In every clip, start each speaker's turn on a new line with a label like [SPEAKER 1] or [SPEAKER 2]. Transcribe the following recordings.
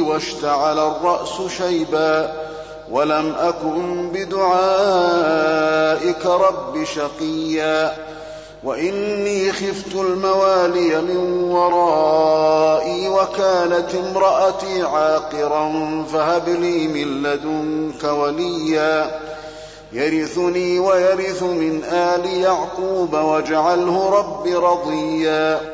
[SPEAKER 1] واشتعل الرأس شيبا ولم أكن بدعائك رب شقيا وإني خفت الموالي من ورائي وكانت امرأتي عاقرا فهب لي من لدنك وليا يرثني ويرث من آل يعقوب واجعله رب رضيا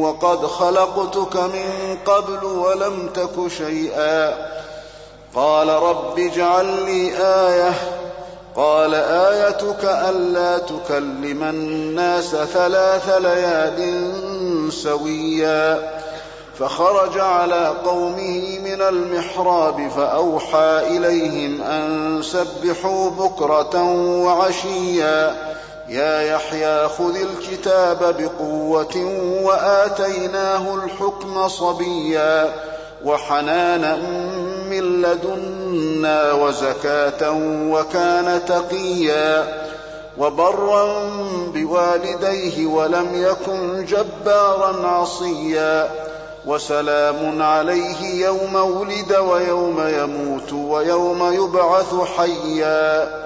[SPEAKER 1] وقد خلقتك من قبل ولم تك شيئا. قال رب اجعل لي آية. قال آيتك ألا تكلم الناس ثلاث ليال سويا. فخرج على قومه من المحراب فأوحى إليهم أن سبحوا بكرة وعشيا. يا يحيى خذ الكتاب بقوة وآتيناه الحكم صبيا وحنانا من لدنا وزكاة وكان تقيا وبرا بوالديه ولم يكن جبارا عصيا وسلام عليه يوم ولد ويوم يموت ويوم يبعث حيا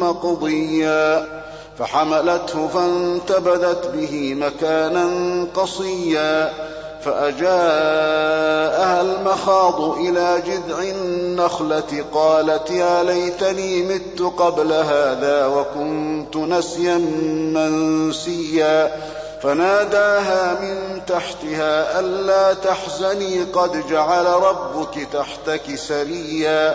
[SPEAKER 1] مقضيا فحملته فانتبذت به مكانا قصيا فأجاءها المخاض إلى جذع النخلة قالت يا ليتني مت قبل هذا وكنت نسيا منسيا. فناداها من تحتها ألا تحزني قد جعل ربك تحتك سريا.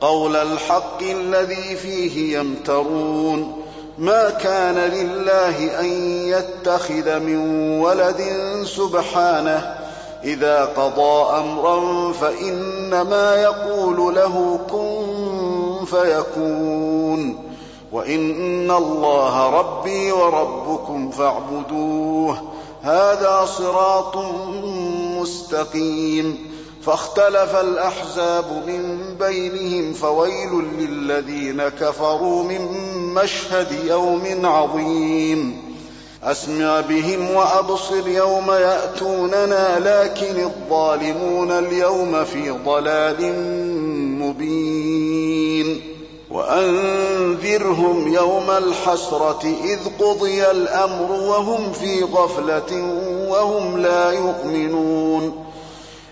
[SPEAKER 1] قول الحق الذي فيه يمترون ما كان لله أن يتخذ من ولد سبحانه إذا قضى أمرا فإنما يقول له كن فيكون وإن الله ربي وربكم فاعبدوه هذا صراط مستقيم فاختلف الأحزاب من بينهم فويل للذين كفروا من مشهد يوم عظيم. أسمع بهم وأبصر يوم يأتوننا لكن الظالمون اليوم في ضلال مبين. وأنذرهم يوم الحسرة إذ قضي الأمر وهم في غفلة وهم لا يؤمنون.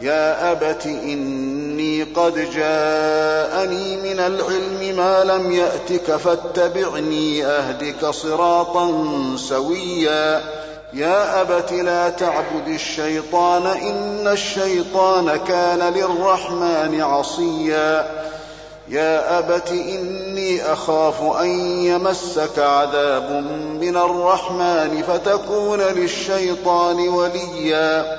[SPEAKER 1] يا أبت إني قد جاءني من العلم ما لم يأتك فاتبعني أهدك صراطا سويا. يا أبت لا تعبد الشيطان إن الشيطان كان للرحمن عصيا. يا أبت إني أخاف أن يمسك عذاب من الرحمن فتكون للشيطان وليا.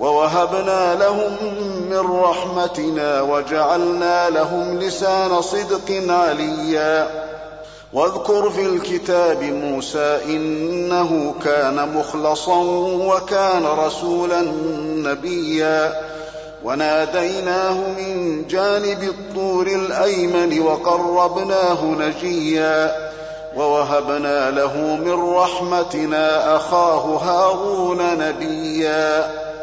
[SPEAKER 1] ووهبنا لهم من رحمتنا وجعلنا لهم لسان صدق عليا. واذكر في الكتاب موسى إنه كان مخلصا وكان رسولا نبيا. وناديناه من جانب الطور الأيمن وقربناه نجيا. ووهبنا له من رحمتنا أخاه هارون نبيا.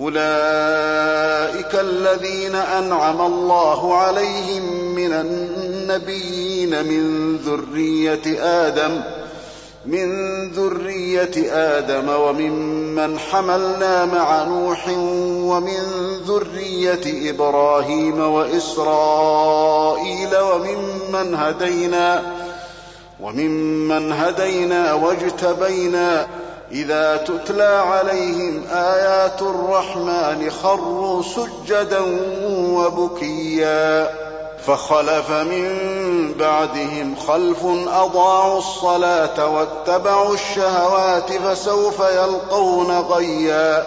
[SPEAKER 1] أولئك الذين أنعم الله عليهم من النبيين من ذرية آدم من ذرية آدم وممن حملنا مع نوح ومن ذرية إبراهيم وإسرائيل وممن هدينا وممن هدينا واجتبينا إذا تتلى عليهم آيات الرحمن خروا سجدا وبكيا فخلف من بعدهم خلف أضاعوا الصلاة واتبعوا الشهوات فسوف يلقون غيا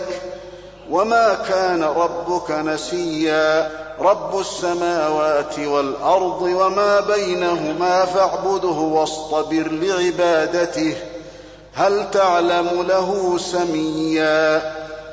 [SPEAKER 1] وما كان ربك نسيا رب السماوات والأرض وما بينهما فاعبده واصطبر لعبادته هل تعلم له سميا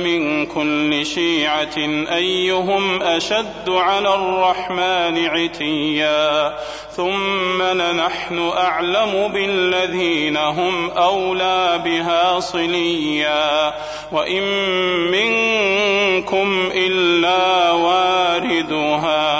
[SPEAKER 2] من كل شيعة أيهم أشد على الرحمن عتيا ثم لنحن أعلم بالذين هم أولى بها صليا وإن منكم إلا واردها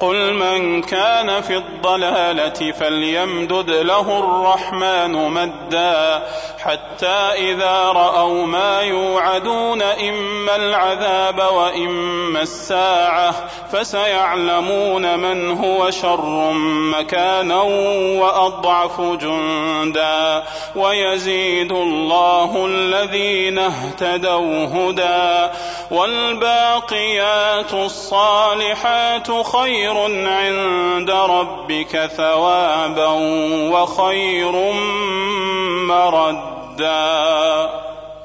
[SPEAKER 2] قل من كان في الضلالة فليمدد له الرحمن مدا حتى إذا رأوا ما يوعدون إما العذاب وإما الساعة فسيعلمون من هو شر مكانا وأضعف جندا ويزيد الله الذين اهتدوا هدى والباقيات الصالحات خير خير عند ربك ثوابا وخير مردا.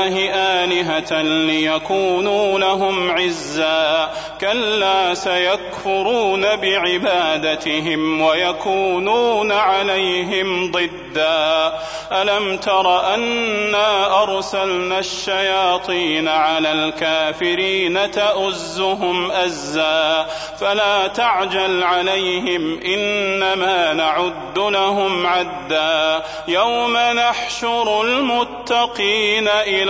[SPEAKER 2] الله آلهة ليكونوا لهم عزا. كلا سيكفرون بعبادتهم ويكونون عليهم ضدا. ألم تر أنا أرسلنا الشياطين على الكافرين تؤزهم أزا؟ فلا تعجل عليهم إنما نعد لهم عدا. يوم نحشر المتقين إلى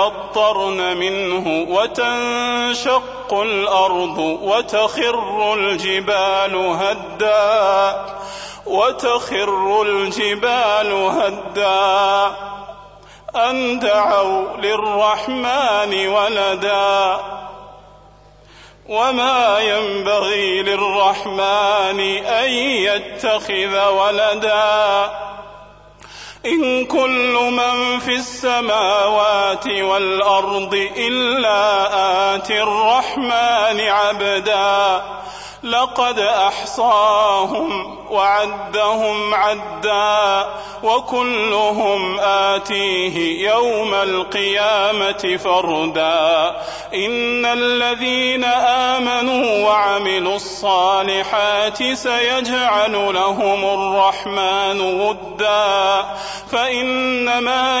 [SPEAKER 2] يتفطرن منه وتنشق الأرض وتخر الجبال هدا وتخر الجبال هدا. أن دعوا للرحمن ولدا. وما ينبغي للرحمن أن يتخذ ولدا. إن كل من في السماوات والأرض إلا آتي الرحمن عبدا. لقد أحصاهم وعدهم عدا وكلهم آتيه يوم القيامة فردا. إن الذين آمنوا وعملوا الصالحات سيجعل لهم الرحمن ودا. فإنما